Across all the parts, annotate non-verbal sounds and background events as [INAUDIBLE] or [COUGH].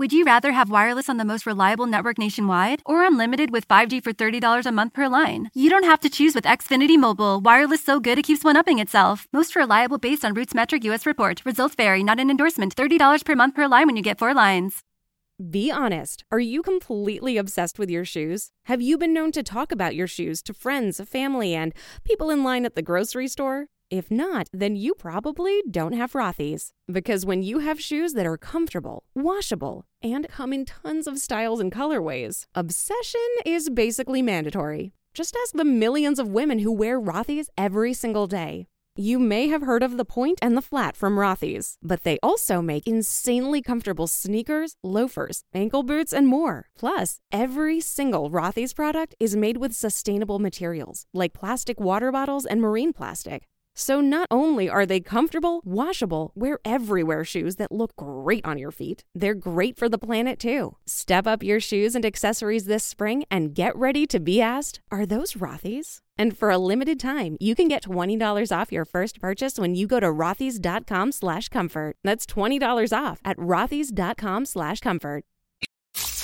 Would you rather have wireless on the most reliable network nationwide or unlimited with 5G for $30 a month per line? You don't have to choose with Xfinity Mobile. Wireless so good it keeps one upping itself. Most reliable based on RootMetrics US report. Results vary, not an endorsement. $30 per month per line when you get four lines. Be honest. Are you completely obsessed with your shoes? Have you been known to talk about your shoes to friends, family, and people in line at the grocery store? If not, then you probably don't have Rothy's. Because when you have shoes that are comfortable, washable, and come in tons of styles and colorways, obsession is basically mandatory. Just ask the millions of women who wear Rothy's every single day. You may have heard of the point and the flat from Rothy's, but they also make insanely comfortable sneakers, loafers, ankle boots, and more. Plus, every single Rothy's product is made with sustainable materials like plastic water bottles and marine plastic. So not only are they comfortable, washable, wear everywhere shoes that look great on your feet, they're great for the planet too. Step up your shoes and accessories this spring and get ready to be asked, are those Rothy's? And for a limited time, you can get $20 off your first purchase when you go to rothys.com slash comfort. That's $20 off at rothys.com slash comfort.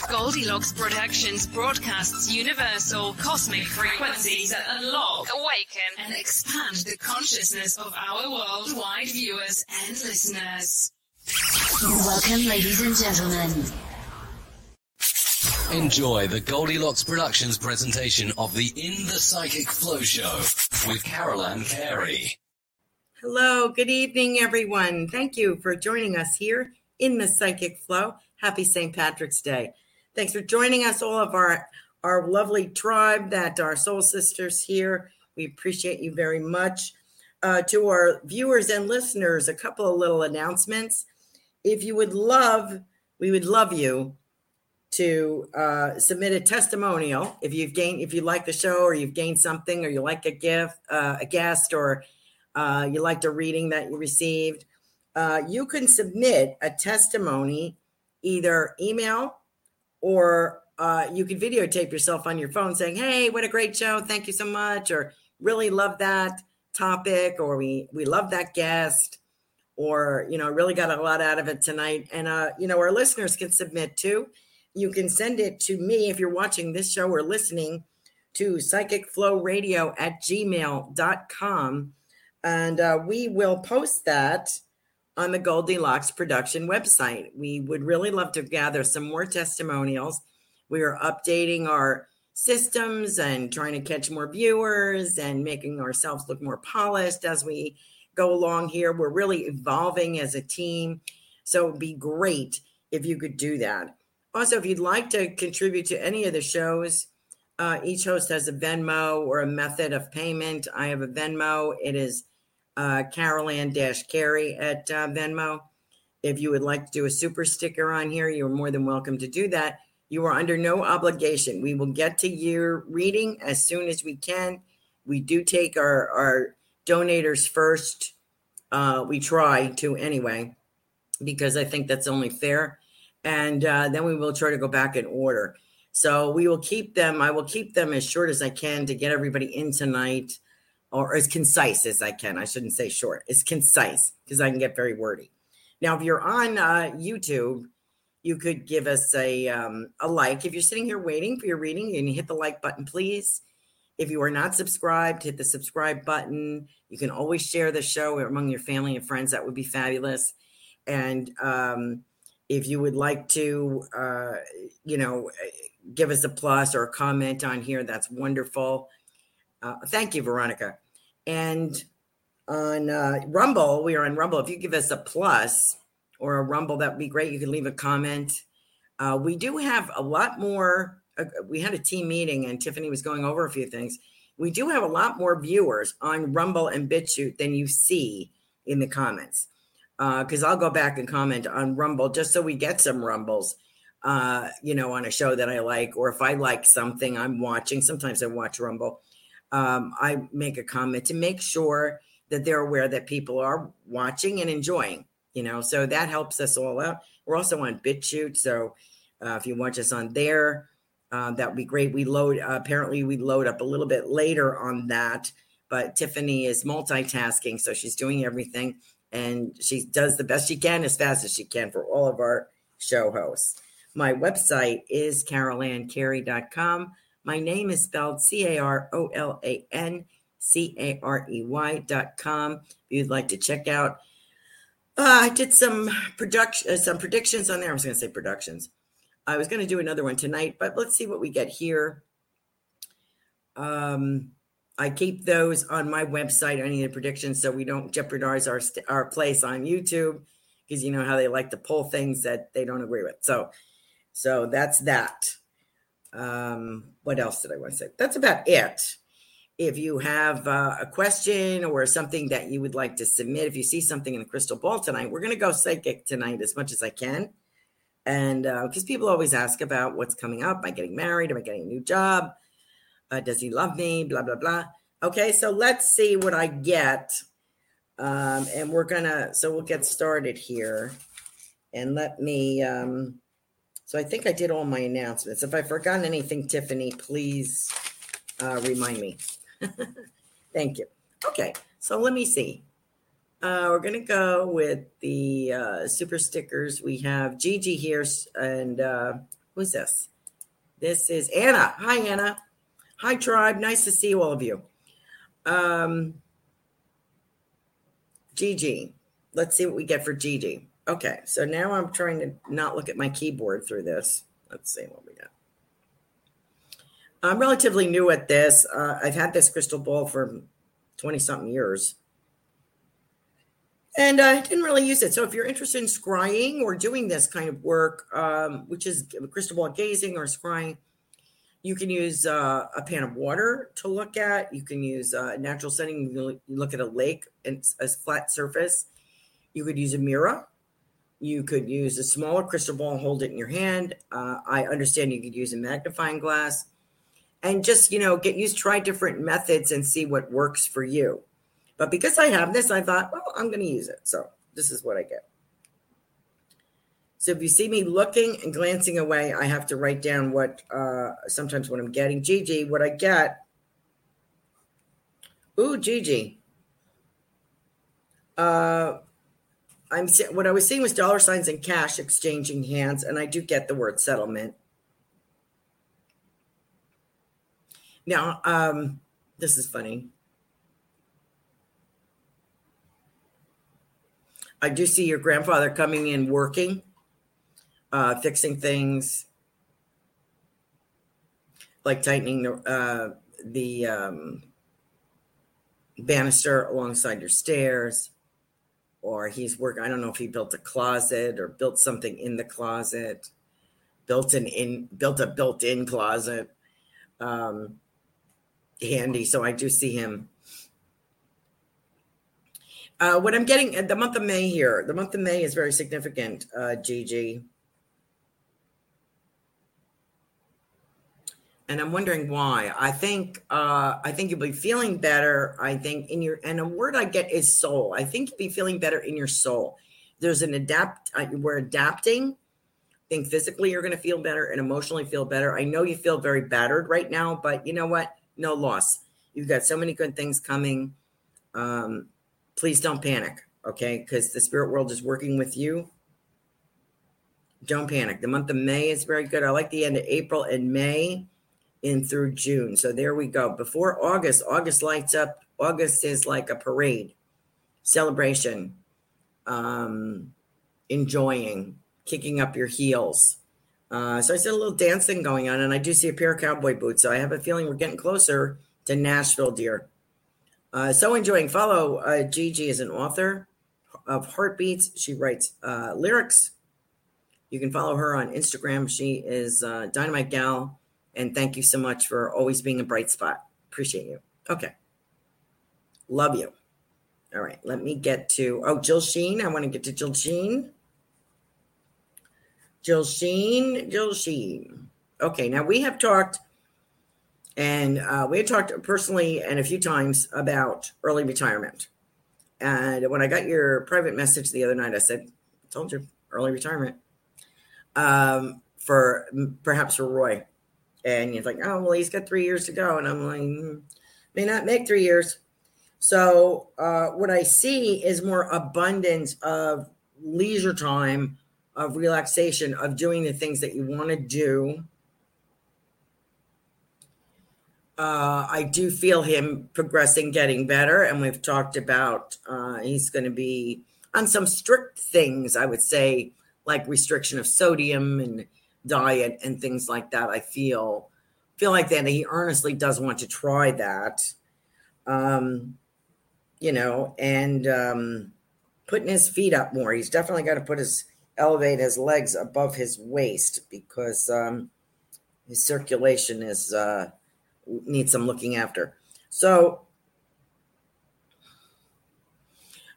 Goldilocks Productions broadcasts universal cosmic frequencies that unlock, awaken, and expand the consciousness of our worldwide viewers and listeners. Welcome, ladies and gentlemen. Enjoy the Goldilocks Productions presentation of the In the Psychic Flow Show with Carol Ann Carey. Hello, good evening, everyone. Thank you for joining us here in the Psychic Flow. Happy St. Patrick's Day. Thanks for joining us, all of our, our lovely tribe that are soul sisters here. We appreciate you very much. Uh, to our viewers and listeners, a couple of little announcements. If you would love, we would love you to uh, submit a testimonial if you've gained if you like the show or you've gained something or you like a gift uh, a guest or uh, you liked a reading that you received uh, you can submit a testimony either email or uh, you can videotape yourself on your phone saying hey what a great show thank you so much or really love that topic or we we love that guest or you know really got a lot out of it tonight and uh you know our listeners can submit too you can send it to me if you're watching this show or listening to psychicflowradio at gmail.com. And uh, we will post that on the Goldilocks production website. We would really love to gather some more testimonials. We are updating our systems and trying to catch more viewers and making ourselves look more polished as we go along here. We're really evolving as a team. So it'd be great if you could do that. Also, if you'd like to contribute to any of the shows, uh, each host has a Venmo or a method of payment. I have a Venmo. It is uh, Carol Ann Dash Carey at uh, Venmo. If you would like to do a super sticker on here, you're more than welcome to do that. You are under no obligation. We will get to your reading as soon as we can. We do take our, our donators first. Uh, we try to anyway because I think that's only fair. And uh, then we will try to go back in order. So we will keep them, I will keep them as short as I can to get everybody in tonight or as concise as I can. I shouldn't say short, it's concise because I can get very wordy. Now, if you're on uh, YouTube, you could give us a um, a like. If you're sitting here waiting for your reading, you can hit the like button, please. If you are not subscribed, hit the subscribe button. You can always share the show among your family and friends. That would be fabulous. And um, if you would like to, uh, you know, give us a plus or a comment on here, that's wonderful. Uh, thank you, Veronica. And on uh, Rumble, we are on Rumble. If you give us a plus or a Rumble, that would be great. You can leave a comment. Uh, we do have a lot more. Uh, we had a team meeting and Tiffany was going over a few things. We do have a lot more viewers on Rumble and BitChute than you see in the comments. Because uh, I'll go back and comment on Rumble just so we get some Rumbles, uh, you know, on a show that I like, or if I like something I'm watching. Sometimes I watch Rumble. Um, I make a comment to make sure that they're aware that people are watching and enjoying you know, so that helps us all out. We're also on BitChute, so uh, if you watch us on there, uh, that would be great. We load uh, apparently we load up a little bit later on that, but Tiffany is multitasking, so she's doing everything and she does the best she can as fast as she can for all of our show hosts. My website is carolancarey.com. My name is spelled C A R O L A N C A R E Y.com. If you'd like to check out uh, I did some production, uh, some predictions on there. I was going to say productions. I was going to do another one tonight, but let's see what we get here. Um, I keep those on my website, any of the predictions, so we don't jeopardize our our place on YouTube because you know how they like to pull things that they don't agree with. So, so that's that. Um, what else did I want to say? That's about it if you have uh, a question or something that you would like to submit, if you see something in the crystal ball tonight, we're going to go psychic tonight as much as I can. And because uh, people always ask about what's coming up, am I getting married? Am I getting a new job? Uh, does he love me? Blah, blah, blah. Okay, so let's see what I get. Um, and we're going to, so we'll get started here. And let me, um, so I think I did all my announcements. If I've forgotten anything, Tiffany, please uh, remind me. [LAUGHS] Thank you. Okay, so let me see. Uh, we're going to go with the uh, super stickers. We have Gigi here, and uh, who's this? This is Anna. Hi, Anna. Hi, tribe. Nice to see all of you. Um, Gigi. Let's see what we get for Gigi. Okay, so now I'm trying to not look at my keyboard through this. Let's see what we got. I'm relatively new at this. Uh, I've had this crystal ball for 20 something years. And I didn't really use it. So if you're interested in scrying or doing this kind of work, um, which is crystal ball gazing or scrying, you can use uh, a pan of water to look at. You can use a natural setting. You look at a lake and a flat surface. You could use a mirror. You could use a smaller crystal ball and hold it in your hand. Uh, I understand you could use a magnifying glass and just you know get used try different methods and see what works for you. But because i have this i thought well i'm going to use it. So this is what i get. So if you see me looking and glancing away i have to write down what uh sometimes what i'm getting. Gigi what i get. Ooh gigi. Uh i'm what i was seeing was dollar signs and cash exchanging hands and i do get the word settlement Now, um, this is funny. I do see your grandfather coming in working, uh, fixing things, like tightening the uh, the um, banister alongside your stairs, or he's working. I don't know if he built a closet or built something in the closet, built an in built a built-in closet. Um, handy, so I do see him. Uh, what I'm getting the month of May here, the month of May is very significant, uh, Gigi. And I'm wondering why. I think uh, I think you'll be feeling better. I think in your and a word I get is soul. I think you'll be feeling better in your soul. There's an adapt. Uh, we're adapting. I think physically you're going to feel better and emotionally feel better. I know you feel very battered right now, but you know what? No loss. You've got so many good things coming. Um, please don't panic, okay? Because the spirit world is working with you. Don't panic. The month of May is very good. I like the end of April and May in through June. So there we go. Before August, August lights up. August is like a parade, celebration, um, enjoying, kicking up your heels. Uh, so I see a little dancing going on, and I do see a pair of cowboy boots. So I have a feeling we're getting closer to Nashville, dear. Uh, so enjoying. Follow uh, Gigi is an author of Heartbeats. She writes uh, lyrics. You can follow her on Instagram. She is uh, Dynamite Gal. And thank you so much for always being a bright spot. Appreciate you. Okay. Love you. All right. Let me get to, oh, Jill Sheen. I want to get to Jill Sheen. Jill Sheen. Jill Sheen. Okay. Now we have talked and uh, we had talked personally and a few times about early retirement. And when I got your private message the other night, I said, I told you, early retirement. Um, for perhaps for Roy. And he's like, oh, well, he's got three years to go. And I'm like, mm, may not make three years. So uh, what I see is more abundance of leisure time, of relaxation, of doing the things that you want to do uh, I do feel him progressing, getting better. And we've talked about uh, he's going to be on some strict things, I would say, like restriction of sodium and diet and things like that. I feel feel like that he earnestly does want to try that. Um, you know, and um, putting his feet up more. He's definitely got to put his elevate his legs above his waist because um, his circulation is uh, needs some looking after. So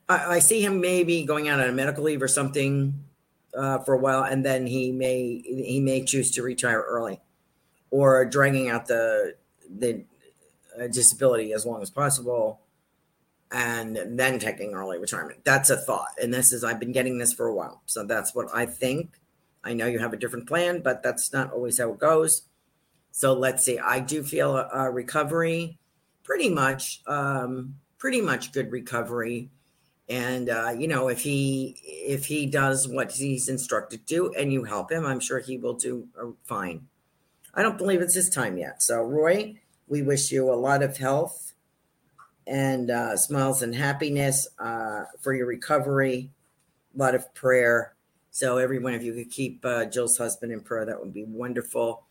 I, I, see him maybe going out on a medical leave or something uh, for a while, and then he may he may choose to retire early, or dragging out the the uh, disability as long as possible, and then taking early retirement. That's a thought, and this is I've been getting this for a while, so that's what I think. I know you have a different plan, but that's not always how it goes. So let's see. I do feel a, a recovery, pretty much, um, pretty much good recovery. And uh, you know, if he if he does what he's instructed to, and you help him, I'm sure he will do uh, fine. I don't believe it's his time yet. So, Roy, we wish you a lot of health and uh, smiles and happiness uh, for your recovery. A lot of prayer. So, every one of you could keep uh, Jill's husband in prayer. That would be wonderful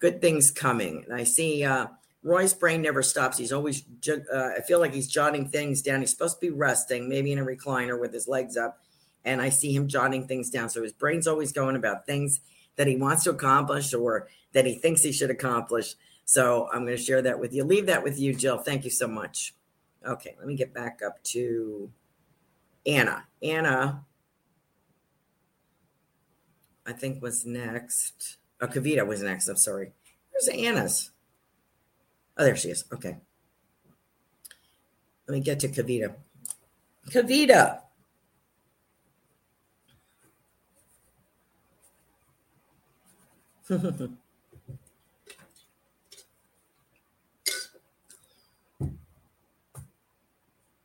good things coming. And I see uh, Roy's brain never stops. He's always, uh, I feel like he's jotting things down. He's supposed to be resting, maybe in a recliner with his legs up. And I see him jotting things down. So his brain's always going about things that he wants to accomplish or that he thinks he should accomplish. So I'm going to share that with you. Leave that with you, Jill. Thank you so much. Okay, let me get back up to Anna. Anna, I think was next. Oh, Kavita was next. I'm sorry. Where's Anna's? Oh, there she is. Okay. Let me get to Kavita. Kavita. [LAUGHS]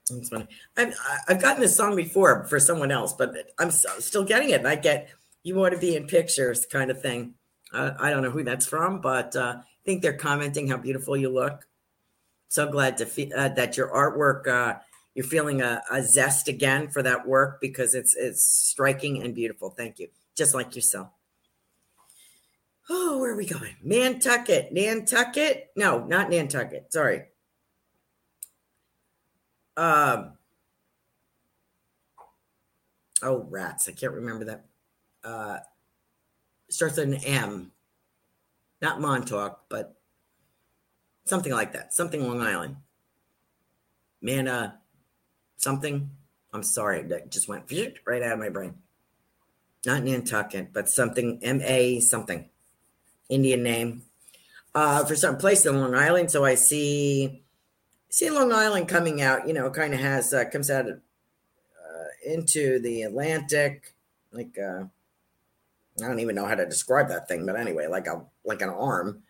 That's funny. I've I've gotten this song before for someone else, but I'm still getting it. And I get "You Want to Be in Pictures" kind of thing. I don't know who that's from, but uh, I think they're commenting how beautiful you look. So glad to feel uh, that your artwork, uh, you're feeling a, a, zest again for that work because it's it's striking and beautiful. Thank you, just like yourself. Oh, where are we going? Nantucket, Nantucket. No, not Nantucket. Sorry. Um. Oh, rats! I can't remember that. Uh, starts with an M, not Montauk, but something like that, something Long Island. Mana, something. I'm sorry, that just went right out of my brain. Not Nantucket, but something M A something, Indian name. Uh, for some place in Long Island, so I see see Long Island coming out. You know, kind of has uh, comes out uh, into the Atlantic, like uh, I don't even know how to describe that thing, but anyway, like a like an arm.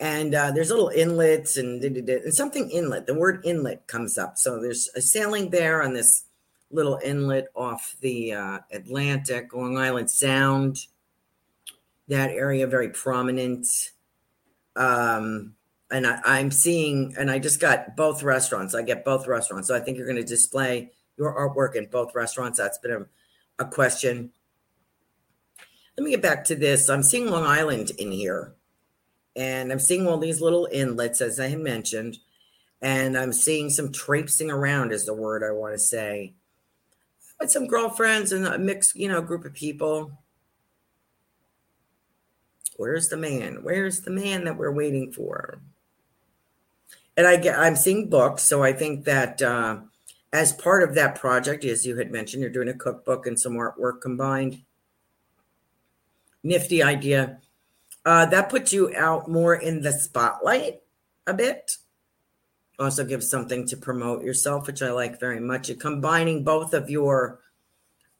And uh, there's little inlets and, and something inlet. The word inlet comes up. So there's a sailing there on this little inlet off the uh, Atlantic, Long Island Sound. That area very prominent. Um, and I, am seeing, and I just got both restaurants. I get both restaurants. So I think you're going to display your artwork in both restaurants. That's been a, a question. Let me get back to this. I'm seeing Long Island in here, and I'm seeing all these little inlets, as I had mentioned, and I'm seeing some traipsing around, is the word I want to say. With some girlfriends and a mixed, you know, group of people. Where's the man? Where's the man that we're waiting for? and I get I'm seeing books, so I think that uh, as part of that project, as you had mentioned, you're doing a cookbook and some artwork combined. Nifty idea. Uh, that puts you out more in the spotlight a bit. Also gives something to promote yourself, which I like very much. Combining both of your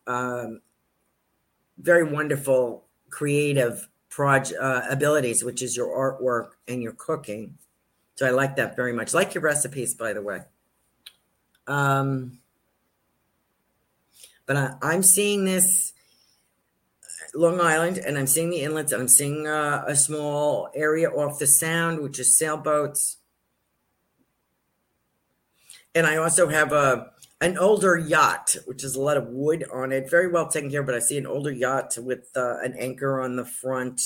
um, very wonderful creative project uh, abilities, which is your artwork and your cooking so I like that very much. Like your recipes, by the way. Um, but I, I'm seeing this Long Island, and I'm seeing the inlets, and I'm seeing uh, a small area off the Sound, which is sailboats. And I also have a an older yacht, which is a lot of wood on it, very well taken care. of. But I see an older yacht with uh, an anchor on the front,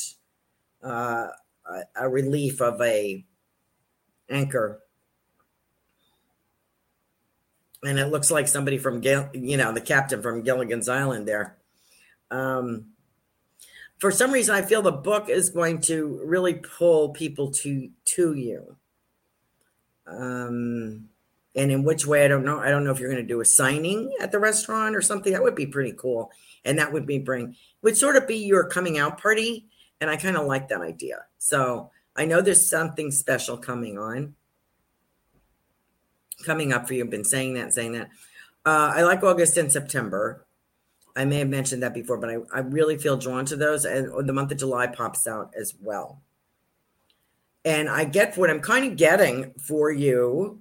uh, a, a relief of a anchor. And it looks like somebody from, you know, the captain from Gilligan's Island there. Um, for some reason, I feel the book is going to really pull people to to you. Um, and in which way, I don't know. I don't know if you're going to do a signing at the restaurant or something. That would be pretty cool, and that would be bring would sort of be your coming out party. And I kind of like that idea. So I know there's something special coming on, coming up for you. I've been saying that, saying that. Uh, I like August and September. I may have mentioned that before, but I, I really feel drawn to those. And the month of July pops out as well. And I get what I'm kind of getting for you,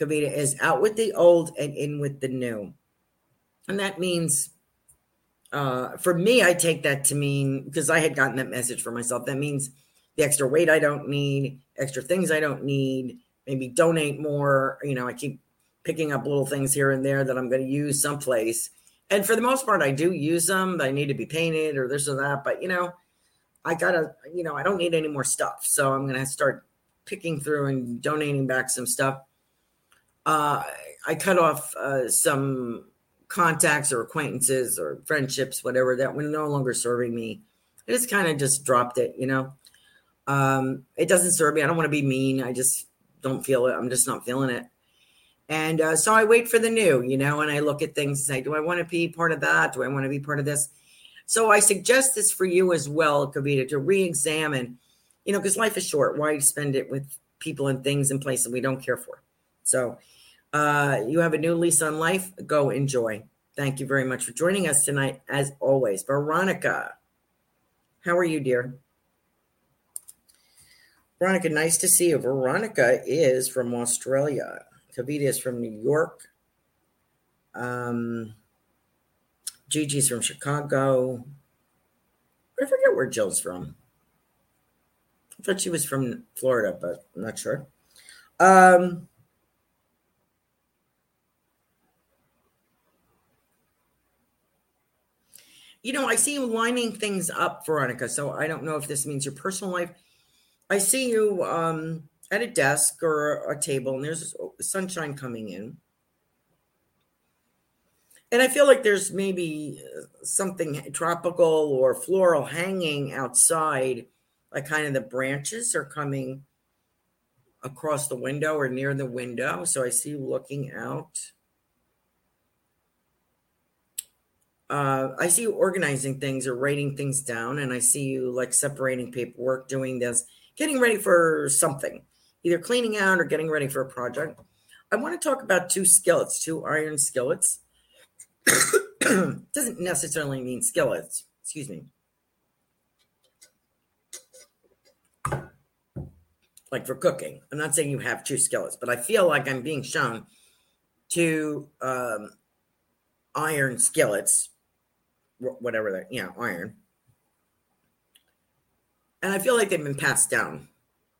Kavita, is out with the old and in with the new. And that means, uh, for me, I take that to mean, because I had gotten that message for myself, that means – the extra weight I don't need, extra things I don't need, maybe donate more. You know, I keep picking up little things here and there that I'm going to use someplace. And for the most part, I do use them. They need to be painted or this or that. But, you know, I got to, you know, I don't need any more stuff. So I'm to start picking through and donating back some stuff. Uh, I cut off uh, some contacts or acquaintances or friendships, whatever, that were no longer serving me. I just kind of just dropped it, you know. Um, it doesn't serve me. I don't want to be mean. I just don't feel it. I'm just not feeling it. And uh, so I wait for the new, you know, and I look at things and say, do I want to be part of that? Do I want to be part of this? So I suggest this for you as well, Kavita, to re-examine, you know, because life is short. Why spend it with people and things and places we don't care for? So uh, you have a new lease on life. Go enjoy. Thank you very much for joining us tonight, as always. Veronica, how are you, dear? Veronica, nice to see you. Veronica is from Australia. Kavita is from New York. Um, Gigi's from Chicago. I forget where Jill's from. I thought she was from Florida, but I'm not sure. Um, you know, I see you lining things up, Veronica. So I don't know if this means your personal life I see you um, at a desk or a table, and there's sunshine coming in. And I feel like there's maybe uh, something tropical or floral hanging outside, like kind of the branches are coming across the window or near the window. So I see you looking out. Uh, I see you organizing things or writing things down, and I see you like separating paperwork, doing this getting ready for something, either cleaning out or getting ready for a project. I want to talk about two skillets, two iron skillets. [COUGHS] doesn't necessarily mean skillets. Excuse me. Like for cooking. I'm not saying you have two skillets, but I feel like I'm being shown two um, iron skillets, whatever they're, you know, iron. And I feel like they've been passed down.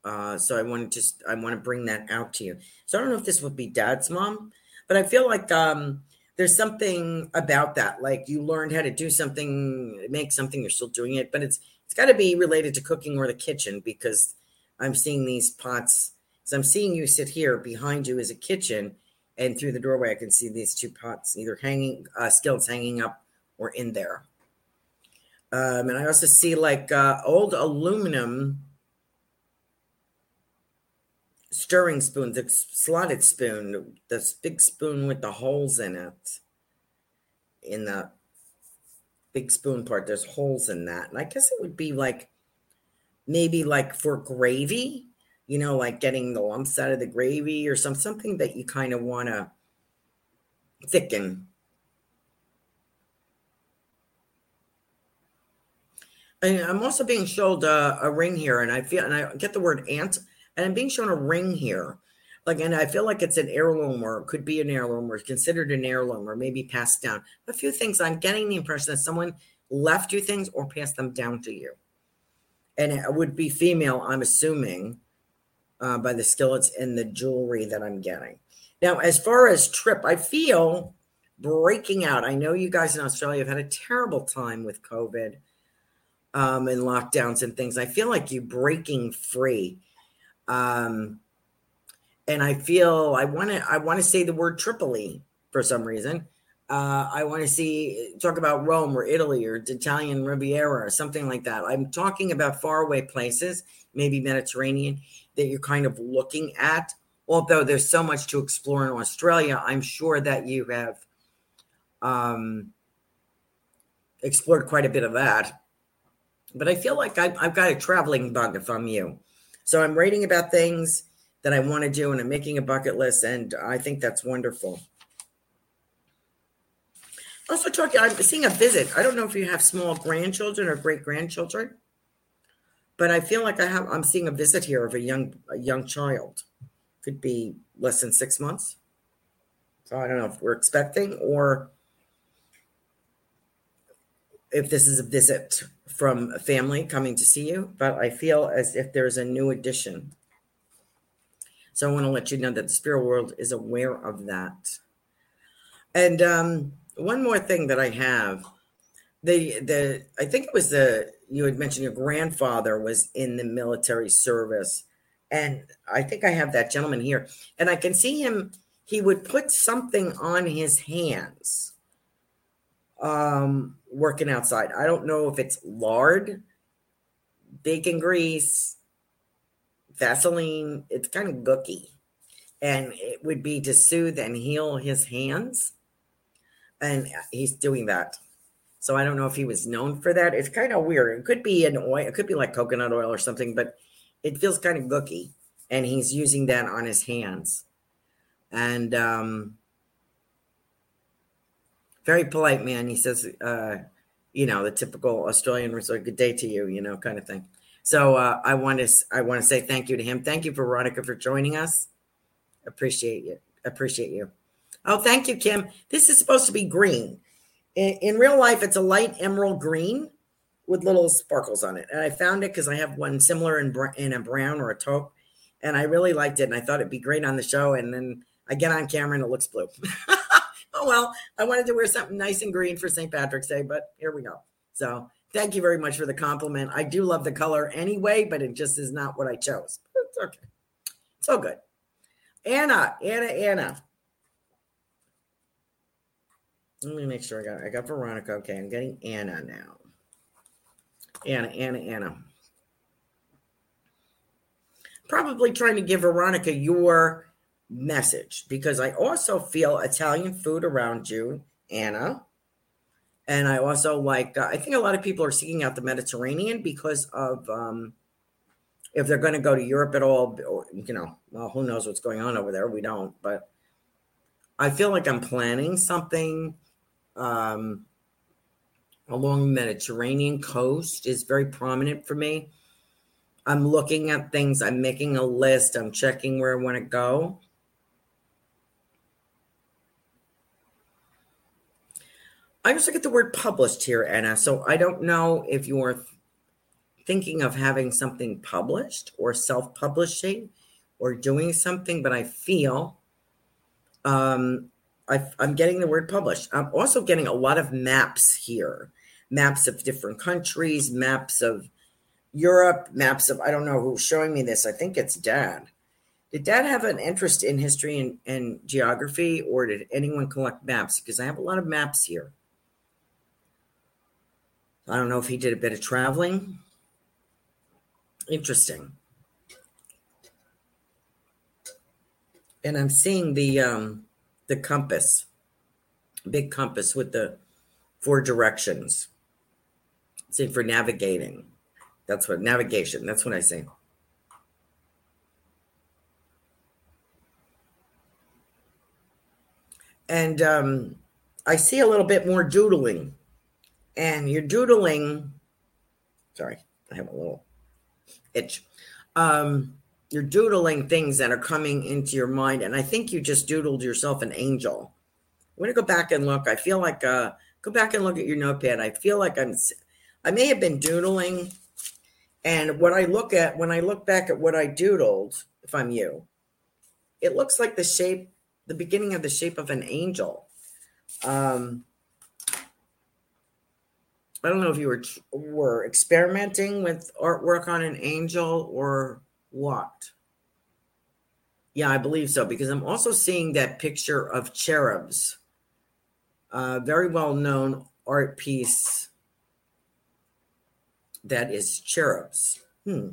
Uh, so I want to just I want to bring that out to you. So I don't know if this would be dad's mom, but I feel like um, there's something about that. Like you learned how to do something, make something, you're still doing it, but it's it's got to be related to cooking or the kitchen because I'm seeing these pots. So I'm seeing you sit here behind you is a kitchen, and through the doorway I can see these two pots either hanging uh, skillets hanging up or in there. Um, and I also see like uh, old aluminum stirring spoon, the slotted spoon, this big spoon with the holes in it. In the big spoon part, there's holes in that. And I guess it would be like maybe like for gravy, you know, like getting the lumps out of the gravy or some something that you kind of want to thicken. And I'm also being showed uh, a ring here, and I feel, and I get the word ant and I'm being shown a ring here. Like, and I feel like it's an heirloom or could be an heirloom or considered an heirloom or maybe passed down. A few things I'm getting the impression that someone left you things or passed them down to you. And it would be female, I'm assuming, uh, by the skillets and the jewelry that I'm getting. Now, as far as trip, I feel breaking out. I know you guys in Australia have had a terrible time with COVID um, and lockdowns and things. I feel like you breaking free um, and I feel I want to I want to say the word Tripoli for some reason. Uh, I want to see talk about Rome or Italy or Italian Riviera or something like that. I'm talking about faraway places, maybe Mediterranean, that you're kind of looking at. Although there's so much to explore in Australia, I'm sure that you have um, explored quite a bit of that. But I feel like I've, I've got a traveling bug if I'm you. So I'm writing about things that I want to do and I'm making a bucket list, and I think that's wonderful. Also, talking, I'm seeing a visit. I don't know if you have small grandchildren or great grandchildren, but I feel like I have. I'm seeing a visit here of a young a young child. Could be less than six months. So I don't know if we're expecting or if this is a visit from a family coming to see you, but I feel as if there's a new addition. So I want to let you know that the spirit world is aware of that. And um, one more thing that I have, the the I think it was the you had mentioned your grandfather was in the military service, and I think I have that gentleman here, and I can see him. He would put something on his hands um, working outside. I don't know if it's lard, bacon grease, Vaseline. It's kind of gooky. And it would be to soothe and heal his hands. And he's doing that. So I don't know if he was known for that. It's kind of weird. It could be an oil, it could be like coconut oil or something, but it feels kind of gooky. And he's using that on his hands. And um, very polite man. He says, uh, you know, the typical Australian resort, good day to you, you know, kind of thing. So uh, I want to I want to say thank you to him. Thank you, Veronica, for joining us. Appreciate you. Appreciate you. Oh, thank you, Kim. This is supposed to be green. In, in real life, it's a light emerald green with little sparkles on it. And I found it because I have one similar in, in a brown or a taupe, and I really liked it. And I thought it'd be great on the show. And then I get on camera and it looks blue. [LAUGHS] oh well, I wanted to wear something nice and green for St. Patrick's Day, but here we go. So thank you very much for the compliment. I do love the color anyway, but it just is not what I chose. It's okay. It's all good. Anna, Anna, Anna. Let me make sure I got I got Veronica. Okay, I'm getting Anna now. Anna, Anna, Anna. Probably trying to give Veronica your message because I also feel Italian food around you, Anna. And I also like, uh, I think a lot of people are seeking out the Mediterranean because of um, if they're going to go to Europe at all, or, you know, well, who knows what's going on over there? We don't, but I feel like I'm planning something um, along the Mediterranean coast is very prominent for me. I'm looking at things, I'm making a list, I'm checking where I want to go. I look at the word published here, Anna. So I don't know if you're thinking of having something published or self publishing or doing something, but I feel um, I, I'm getting the word published. I'm also getting a lot of maps here maps of different countries, maps of Europe, maps of, I don't know who's showing me this. I think it's dad. Did dad have an interest in history and, and geography, or did anyone collect maps? Because I have a lot of maps here. I don't know if he did a bit of traveling. Interesting. And I'm seeing the um the compass, big compass with the four directions. See for navigating. That's what navigation. That's what I say. And um, I see a little bit more doodling and you're doodling. Sorry, I have a little itch. Um, you're doodling things that are coming into your mind, and I think you just doodled yourself an angel. I'm going to go back and look. I feel like uh, go back and look at your notepad. I feel like I'm. I may have been doodling, and what I look at when I look back at what I doodled, if I'm you, it looks like the shape, the beginning of the shape of an angel. Um, I don't know if you were were experimenting with artwork on an angel or what. Yeah, I believe so because I'm also seeing that picture of cherubs. Very well known art piece that is cherubs. Hmm.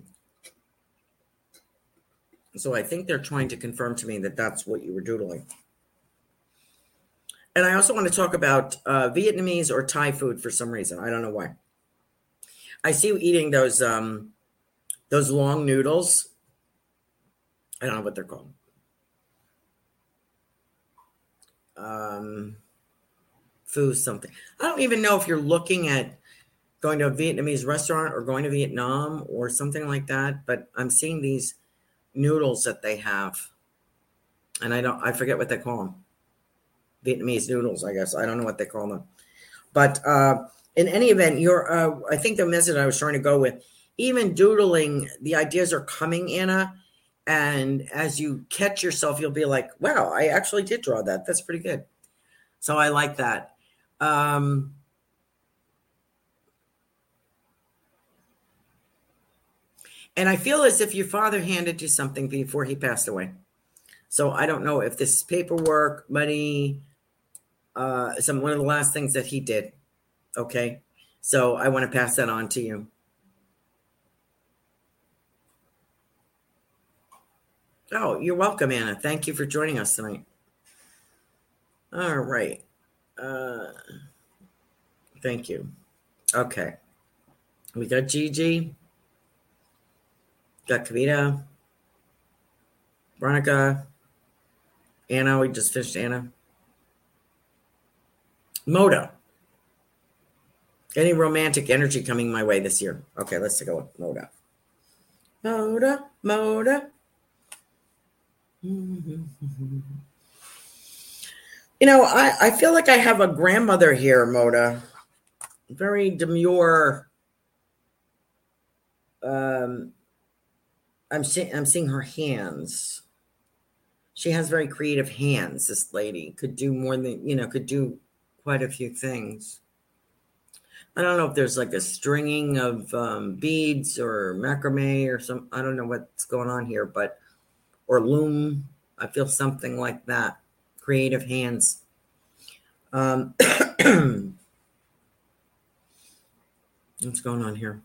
So I think they're trying to confirm to me that that's what you were doodling. And I also want to talk about uh, Vietnamese or Thai food for some reason. I don't know why. I see you eating those um, those long noodles. I don't know what they're called. Um, Pho something. I don't even know if you're looking at going to a Vietnamese restaurant or going to Vietnam or something like that. But I'm seeing these noodles that they have, and I don't. I forget what they call them. Vietnamese noodles, I guess. I don't know what they call them. But uh, in any event, you're, uh, I think the message I was trying to go with, even doodling, the ideas are coming, Anna. And as you catch yourself, you'll be like, wow, I actually did draw that. That's pretty good. So I like that. Um, and I feel as if your father handed you something before he passed away. So I don't know if this is paperwork, money, uh, some one of the last things that he did. Okay, so I want to pass that on to you. Oh, you're welcome, Anna. Thank you for joining us tonight. All right. Uh, thank you. Okay. We got Gigi. Got Kavita. Veronica. Anna. We just finished Anna. Moda. Any romantic energy coming my way this year? Okay, let's take a look. Moda. Moda, Moda. You know, I, I feel like I have a grandmother here, Moda. Very demure. Um, I'm seeing I'm seeing her hands. She has very creative hands. This lady could do more than you know. Could do quite a few things. I don't know if there's like a stringing of um, beads or macrame or some. I don't know what's going on here, but or loom. I feel something like that. Creative hands. Um, [CLEARS THROAT] what's going on here?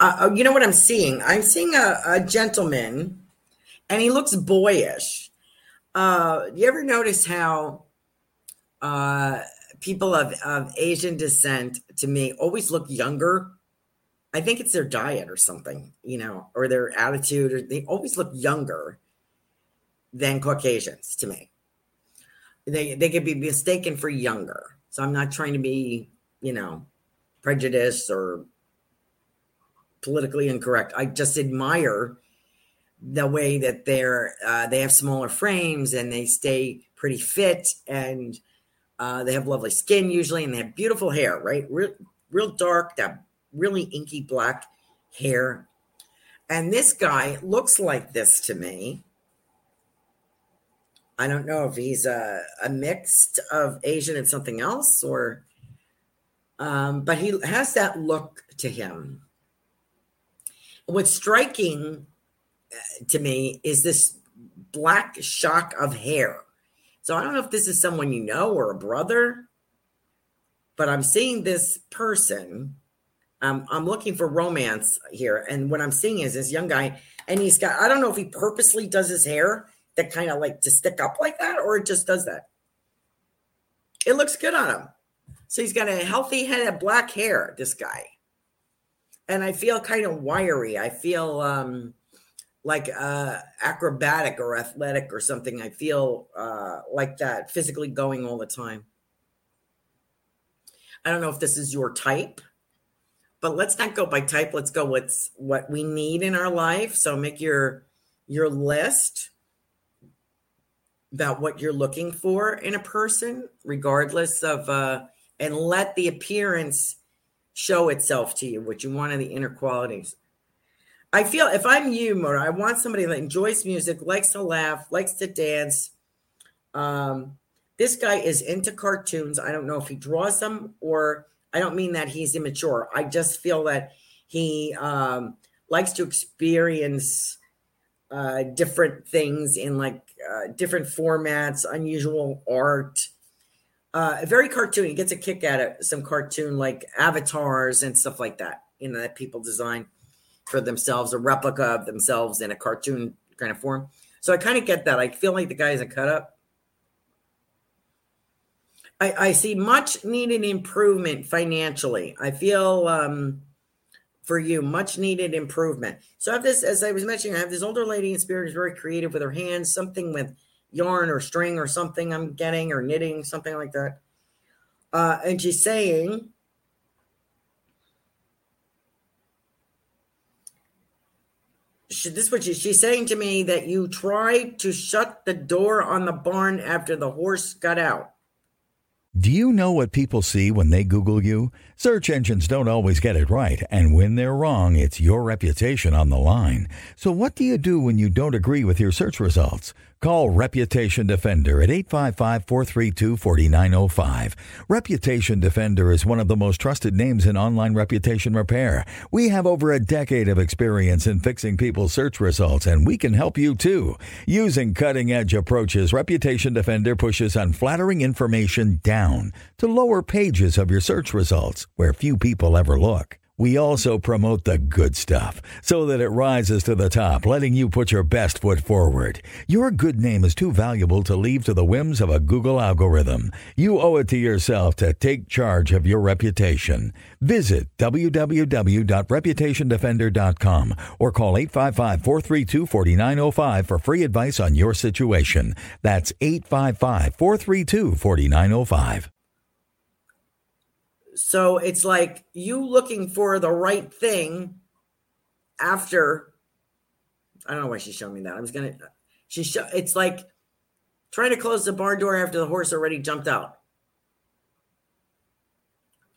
Uh, you know what I'm seeing? I'm seeing a, a gentleman, and he looks boyish uh, do you ever notice how uh, people of, of Asian descent to me always look younger? I think it's their diet or something, you know, or their attitude, or they always look younger than Caucasians to me. they they could be mistaken for younger. So I'm not trying to be, you know, prejudiced or politically incorrect. I just admire the way that they're uh, they have smaller frames and they stay pretty fit and uh, they have lovely skin usually and they have beautiful hair, right? Real, real dark, that really inky black hair. And this guy looks like this to me. I don't know if he's a, a mixed of Asian and something else or um, but he has that look to him. What's striking to me is this black shock of hair. So I don't know if this is someone you know or a brother, but I'm seeing this person. Um, I'm looking for romance here. And what I'm seeing is this young guy, and he's got, I don't know if he purposely does his hair that kind of like to stick up like that or it just does that. It looks good on him. So he's got a healthy head of black hair, this guy. And I feel kind of wiry. I feel um, like uh, acrobatic or athletic or something. I feel uh, like that, physically going all the time. I don't know if this is your type, but let's not go by type. Let's go what's what we need in our life. So make your your list about what you're looking for in a person, regardless of uh, and let the appearance show itself to you, what you want in the inner qualities. I feel if I'm you, Mora, I want somebody that enjoys music, likes to laugh, likes to dance. Um, this guy is into cartoons. I don't know if he draws them or I don't mean that he's immature. I just feel that he um, likes to experience uh, different things in like uh, different formats, unusual art. Uh, very cartoon. He gets a kick out of some cartoon like avatars and stuff like that. You know that people design for themselves, a replica of themselves in a cartoon kind of form. So I kind of get that. I feel like the guy is a cut up. I, I see much needed improvement financially. I feel um, for you much needed improvement. So I have this, as I was mentioning, I have this older lady in spirit who's very creative with her hands, something with yarn or string or something I'm getting or knitting, something like that. Uh, and she's saying, she, this is what she, she's saying to me that you tried to shut the door on the barn after the horse got out. Do you know what people see when they Google you? Search engines don't always get it right, and when they're wrong, it's your reputation on the line. So, what do you do when you don't agree with your search results? Call Reputation Defender at 855 432 4905. Reputation Defender is one of the most trusted names in online reputation repair. We have over a decade of experience in fixing people's search results, and we can help you too. Using cutting edge approaches, Reputation Defender pushes unflattering information down to lower pages of your search results where few people ever look. We also promote the good stuff so that it rises to the top, letting you put your best foot forward. Your good name is too valuable to leave to the whims of a Google algorithm. You owe it to yourself to take charge of your reputation. Visit www.reputationdefender.com or call 855 432 4905 for free advice on your situation. That's 855 432 4905. So it's like you looking for the right thing after. I don't know why she's showing me that. I was gonna. She show. It's like trying to close the barn door after the horse already jumped out.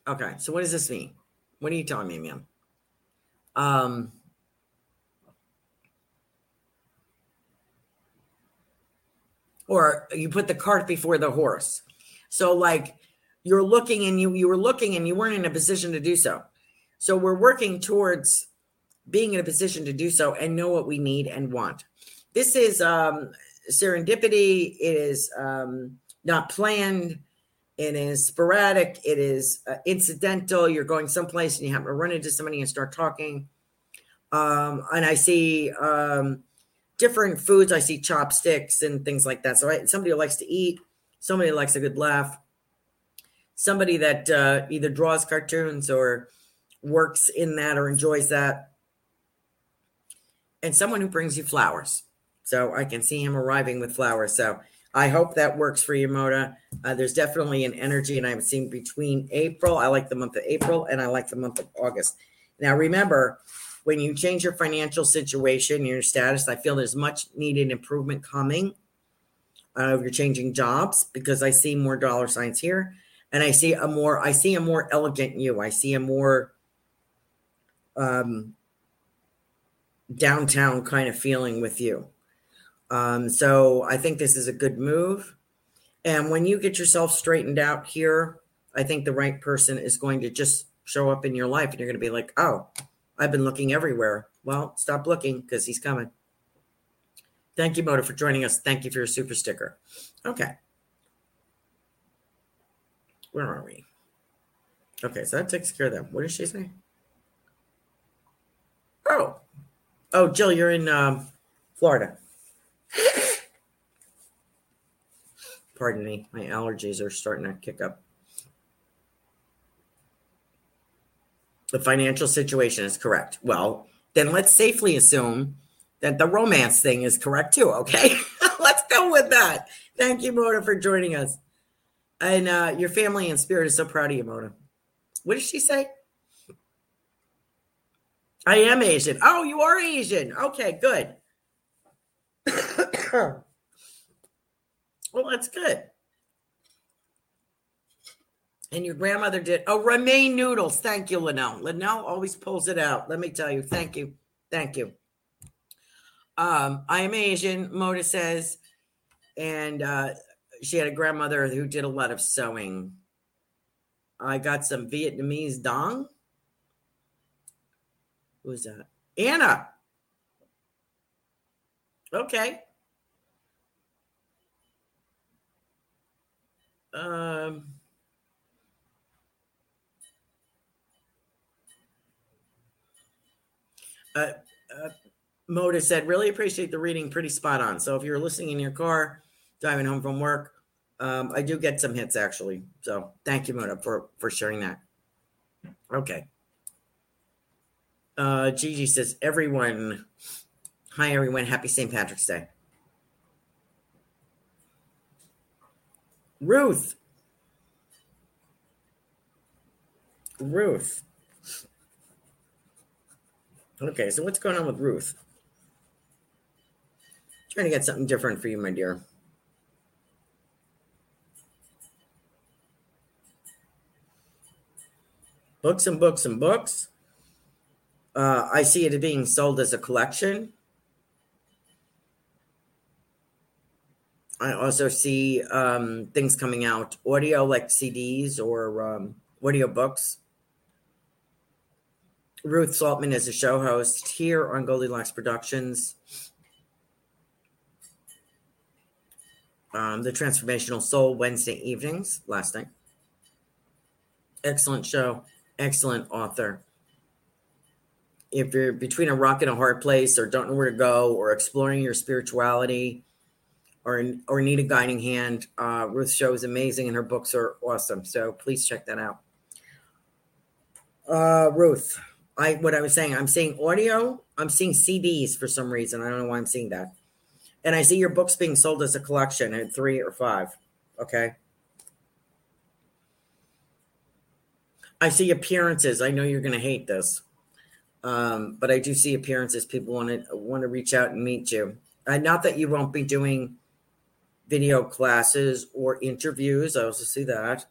Okay, so what does this mean? What are you telling me, ma'am? Um. Or you put the cart before the horse. So, like, you're looking and you you were looking and you weren't in a position to do so. So we're working towards being in a position to do so and know what we need and want. This is um, serendipity. It is um, not planned. It is sporadic. It is uh, incidental. You're going someplace and you happen to run into somebody and start talking. Um, and I see um, different foods. I see chopsticks and things like that. So I, somebody likes to eat, somebody likes a good laugh somebody that uh, either draws cartoons or works in that or enjoys that, and someone who brings you flowers. So I can see him arriving with flowers. So I hope that works for you, Moda. Uh, there's definitely an energy, and I'm seeing between April. I like the month of April, and I like the month of August. Now, remember, when you change your financial situation, your status, I feel there's much needed improvement coming. Uh, you're changing jobs because I see more dollar signs here, and I see a more I see a more elegant you. I see a more um, downtown kind of feeling with you. Um, so I think this is a good move. And when you get yourself straightened out here, I think the right person is going to just show up in your life and you're going to be like, oh, I've been looking everywhere. Well, stop looking because he's coming. Thank you, Moda, for joining us. Thank you for your super sticker. Okay. Where are we? Okay, so that takes care of them. What did she say? Oh, oh, Jill, you're in um, Florida. Pardon me, my allergies are starting to kick up. The financial situation is correct. Well, then let's safely assume that the romance thing is correct too. Okay, [LAUGHS] let's go with that. Thank you, Mona, for joining us. And uh, your family and spirit is so proud of you, Mona. What did she say? I am Asian. Oh, you are Asian. Okay, good. [COUGHS] well, that's good. And your grandmother did. Oh, romaine noodles. Thank you, Linnell. Linnell always pulls it out. Let me tell you. Thank you. Thank you. Um, I am Asian, Moda says. And uh, she had a grandmother who did a lot of sewing. I got some Vietnamese dong. Who's that? Anna. Okay. Um, uh, uh, Moda said, really appreciate the reading, pretty spot on. So if you're listening in your car, driving home from work, um, I do get some hits actually. So thank you, Moda, for for sharing that. Okay. Uh, Gigi says, everyone, hi everyone, happy St. Patrick's Day. Ruth. Ruth. Okay, so what's going on with Ruth? Trying to get something different for you, my dear. Books and books and books. Uh, I see it being sold as a collection. I also see um, things coming out audio like CDs or um, audio books. Ruth Saltman is a show host here on Goldilocks Productions. Um, the Transformational Soul Wednesday evenings last night. Excellent show, excellent author. If you're between a rock and a hard place, or don't know where to go, or exploring your spirituality, or or need a guiding hand, uh, Ruth's show is amazing, and her books are awesome. So please check that out. Uh, Ruth, I what I was saying, I'm seeing audio, I'm seeing CDs for some reason. I don't know why I'm seeing that. And I see your books being sold as a collection at three or five. Okay. I see appearances. I know you're going to hate this, um, but I do see appearances. People want to want to reach out and meet you. Uh, not that you won't be doing video classes or interviews. I also see that.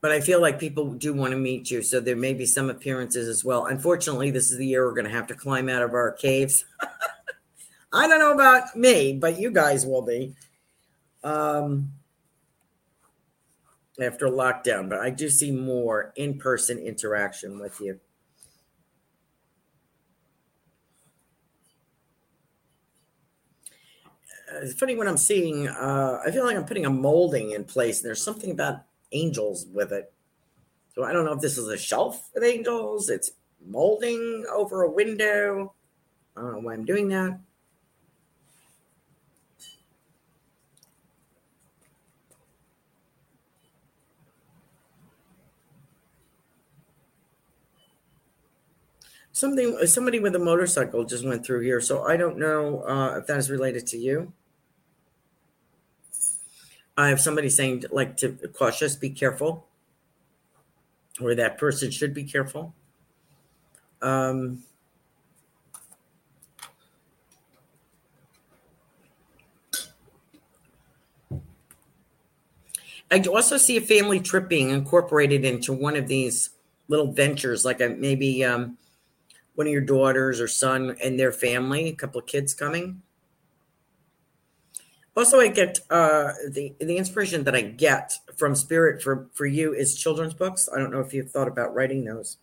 But I feel like people do want to meet you. So there may be some appearances as well. Unfortunately, this is the year we're going to have to climb out of our caves. [LAUGHS] I don't know about me, but you guys will be. Um, after lockdown, but I do see more in person interaction with you. Uh, it's funny when I'm seeing, uh, I feel like I'm putting a molding in place, and there's something about angels with it. So I don't know if this is a shelf with angels, it's molding over a window. I don't know why I'm doing that. Something, somebody with a motorcycle just went through here, so I don't know uh, if that is related to you. I have somebody saying like to cautious, be careful, or that person should be careful. Um, I also see a family trip being incorporated into one of these little ventures, like a, maybe um, one of your daughters or son and their family, a couple of kids coming. Also, I get uh, the the inspiration that I get from Spirit for for you is children's books. I don't know if you've thought about writing those,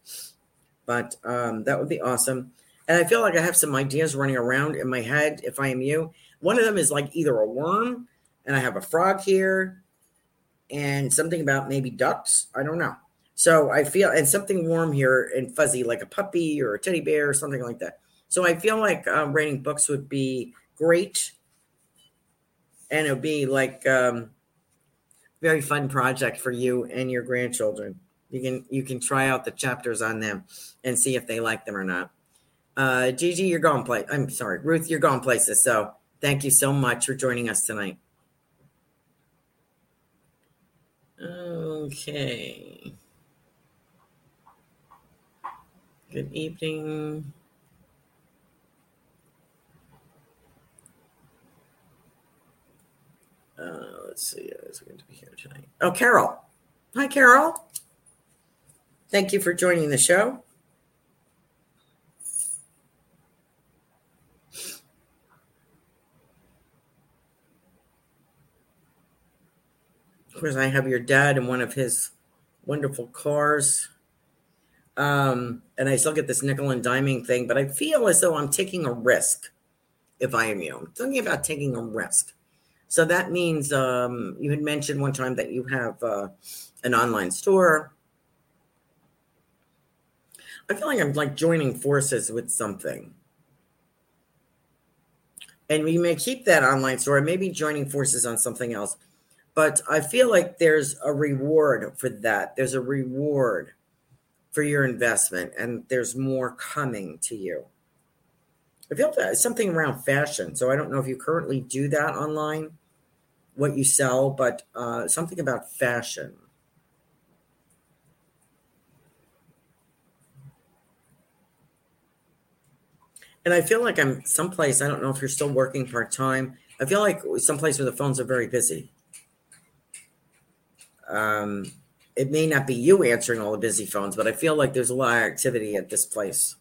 but um, that would be awesome. And I feel like I have some ideas running around in my head. If I am you, one of them is like either a worm, and I have a frog here, and something about maybe ducks. I don't know. So I feel and something warm here and fuzzy, like a puppy or a teddy bear or something like that. So I feel like um, writing books would be great. And it'll be like um very fun project for you and your grandchildren. You can you can try out the chapters on them and see if they like them or not. Uh gigi you're going place i'm sorry ruth you're going places. So thank you so much for joining us tonight. Okay good evening Uh, let's see. Who's going to be here tonight? Oh, Carol. Hi, Carol. Thank you for joining the show. Of course, I have your dad in one of his wonderful cars. Um, and I still get this nickel and diming thing, but I feel as though I'm taking a risk if I am you. I'm thinking about taking a risk. So that means um, you had mentioned one time that you have uh, an online store. I feel like I'm like joining forces with something. And we may keep that online store, maybe joining forces on something else. But I feel like there's a reward for that. There's a reward for your investment, and there's more coming to you. I feel something around fashion. So I don't know if you currently do that online, what you sell, but uh, something about fashion. And I feel like I'm someplace, I don't know if you're still working part time. I feel like someplace where the phones are very busy. Um, it may not be you answering all the busy phones, but I feel like there's a lot of activity at this place.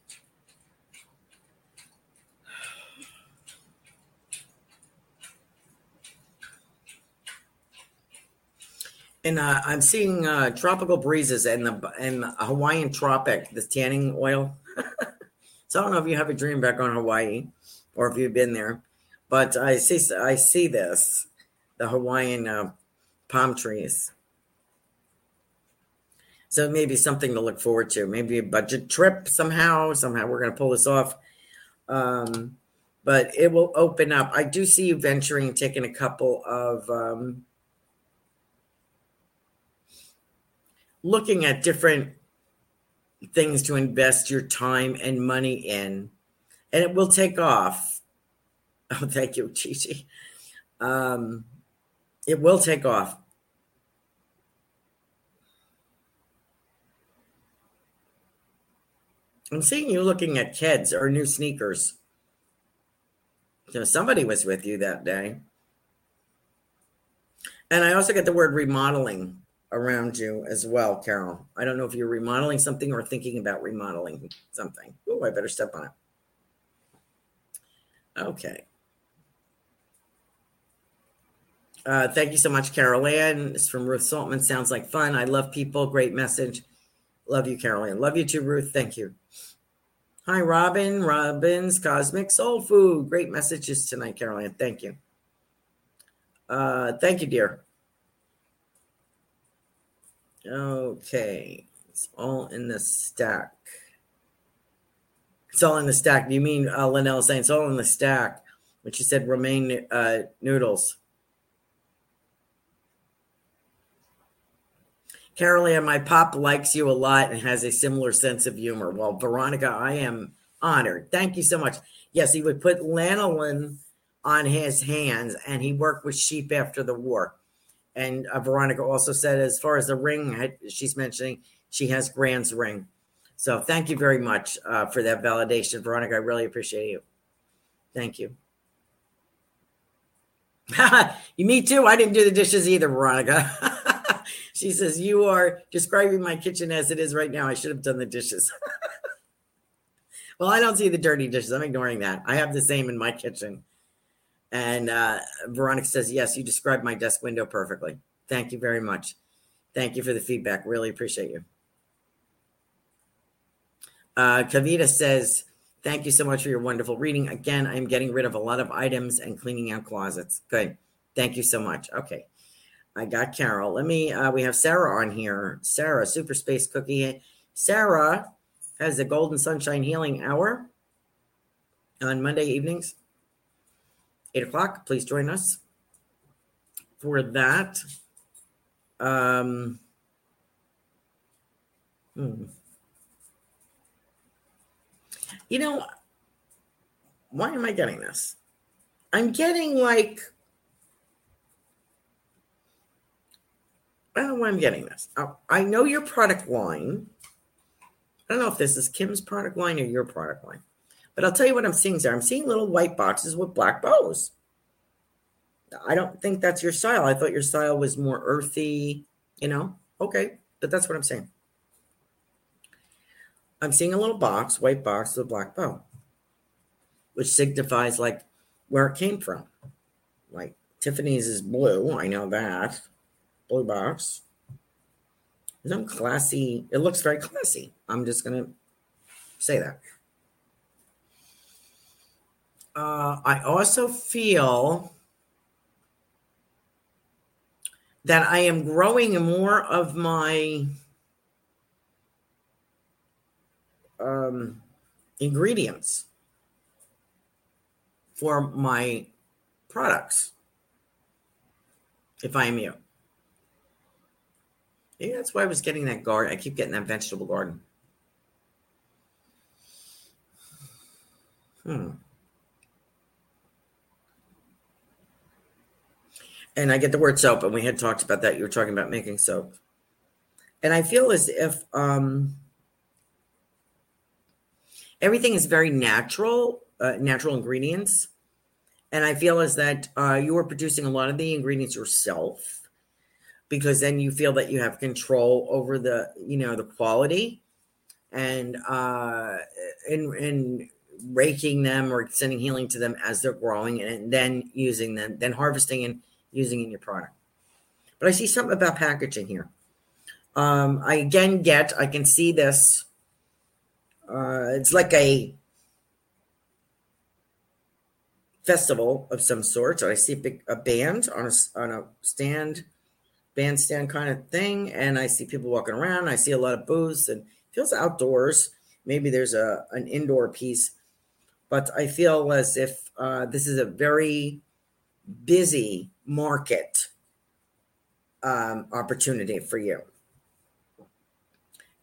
And uh, I'm seeing uh, tropical breezes and the and Hawaiian tropic, the tanning oil. [LAUGHS] so I don't know if you have a dream back on Hawaii, or if you've been there, but I see I see this, the Hawaiian uh, palm trees. So maybe something to look forward to. Maybe a budget trip somehow. Somehow we're going to pull this off. Um, but it will open up. I do see you venturing, taking a couple of. Um, looking at different things to invest your time and money in, and it will take off. Oh, thank you, Gigi. Um, it will take off. I'm seeing you looking at kids or new sneakers. So somebody was with you that day. And I also get the word remodeling around you as well, Carol. I don't know if you're remodeling something or thinking about remodeling something. Oh, I better step on it. Okay. Uh, thank you so much, Carol Ann. It's from Ruth Saltman. Sounds like fun. I love people. Great message. Love you, Carolyn. Love you too, Ruth. Thank you. Hi, Robin. Robin's Cosmic Soul Food. Great messages tonight, Carolyn. Thank you. Uh, thank you, dear. Okay. It's all in the stack. It's all in the stack. Do you mean uh, Linnell saying it's all in the stack? When she said romaine uh, noodles. Carolyn, my pop likes you a lot and has a similar sense of humor. Well, Veronica, I am honored. Thank you so much. Yes, he would put lanolin on his hands and he worked with sheep after the war. And uh, Veronica also said, as far as the ring, she's mentioning she has Grand's ring. So thank you very much uh, for that validation, Veronica. I really appreciate you. Thank you. [LAUGHS] you me too. I didn't do the dishes either, Veronica. [LAUGHS] she says, You are describing my kitchen as it is right now. I should have done the dishes. [LAUGHS] well, I don't see the dirty dishes. I'm ignoring that. I have the same in my kitchen. And uh, Veronica says, Yes, you described my desk window perfectly. Thank you very much. Thank you for the feedback. Really appreciate you. Uh, Kavita says, Thank you so much for your wonderful reading. Again, I'm getting rid of a lot of items and cleaning out closets. Good. Thank you so much. Okay. I got Carol. Let me, uh, we have Sarah on here. Sarah, Super Space Cookie. Sarah has the Golden Sunshine Healing Hour on Monday evenings, 8 o'clock. Please join us for that. Um, hmm. You know, why am I getting this? I'm getting like, I don't know why I'm getting this. Oh, I know your product line. I don't know if this is Kim's product line or your product line, but I'll tell you what I'm seeing there. I'm seeing little white boxes with black bows. I don't think that's your style. I thought your style was more earthy, you know? Okay, but that's what I'm saying. I'm seeing a little box, white box with a black bow, which signifies like where it came from. Like Tiffany's is blue. I know that. Blue box. Some classy. It looks very classy. I'm just gonna say that. Uh, I also feel that I am growing more of my um, ingredients for my products if I am you. Yeah, that's why I was getting that garden. I keep getting that vegetable garden. Hmm. And I get the word soap, and we had talked about that. You were talking about making soap. And I feel as if um, everything is very natural, uh, natural ingredients. And I feel as that uh, you are producing a lot of the ingredients yourself because then you feel that you have control over the, you know, the quality and uh, in, in raking them or sending healing to them as they're growing and then using them, then harvesting and using in your product. But I see something about packaging here. Um, I again get, I can see this uh, it's like a festival of some sort. So I see a, big, a band on a, on a stand, bandstand kind of thing, and I see people walking around. I see a lot of booths and feels outdoors. Maybe there's a an indoor piece, but I feel as if uh, this is a very busy market um, opportunity for you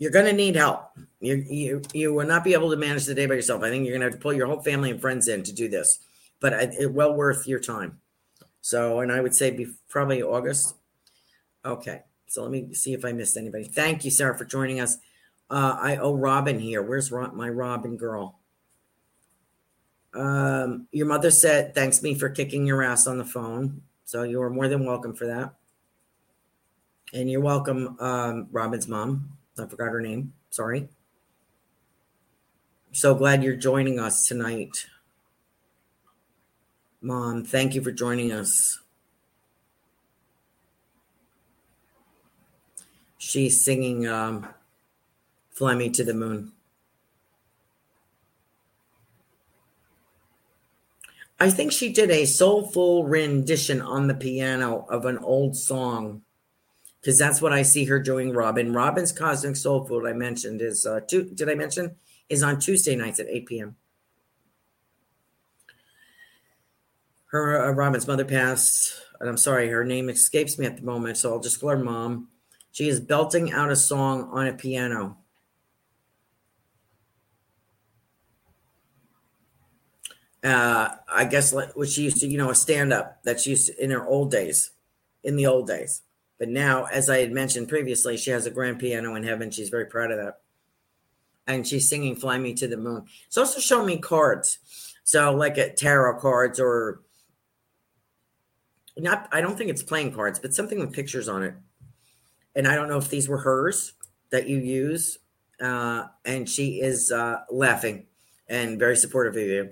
you're going to need help. You, you you will not be able to manage the day by yourself. I think you're going to have to pull your whole family and friends in to do this, but it well worth your time. So, and I would say be probably August. Okay, so let me see if I missed anybody. Thank you, Sarah, for joining us. Uh, I owe Robin here. Where's my Robin girl? Um, your mother said thanks me for kicking your ass on the phone. So you are more than welcome for that. And you're welcome, um, Robin's mom. I forgot her name. Sorry. So glad you're joining us tonight. Mom, thank you for joining us. She's singing um, Fly Me to the Moon. I think she did a soulful rendition on the piano of an old song because that's what I see her doing. Robin, Robin's Cosmic Soul Food I mentioned is uh, two, did I mention is on Tuesday nights at 8 p.m. Her uh, Robin's mother passed, and I'm sorry, her name escapes me at the moment, so I'll just call her mom. She is belting out a song on a piano. Uh, I guess what she used to, you know, a stand up that she used to, in her old days, in the old days. But now, as I had mentioned previously, she has a grand piano in heaven. She's very proud of that. And she's singing Fly Me to the Moon. It's also showing me cards. So, like a tarot cards or not, I don't think it's playing cards, but something with pictures on it. And I don't know if these were hers that you use. Uh, and she is uh, laughing and very supportive of you.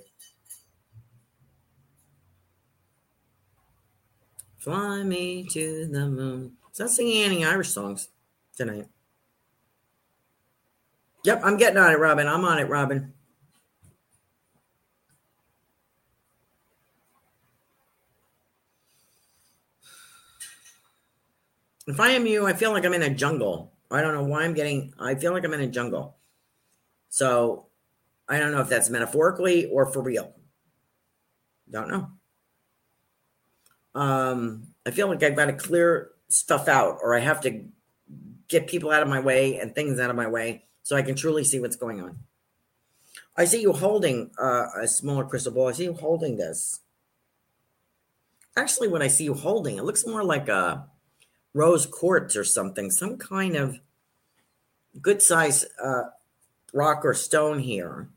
Fly me to the moon. It's not singing any Irish songs tonight. Yep, I'm getting on it, Robin. I'm on it, Robin. If I am you, I feel like I'm in a jungle. I don't know why I'm getting, I feel like I'm in a jungle. So I don't know if that's metaphorically or for real. Don't know. Um, I feel like I've got to clear stuff out or I have to get people out of my way and things out of my way so I can truly see what's going on. I see you holding uh, a smaller crystal ball. I see you holding this. Actually, when I see you holding, it looks more like a rose quartz or something, some kind of good size uh, rock or stone here.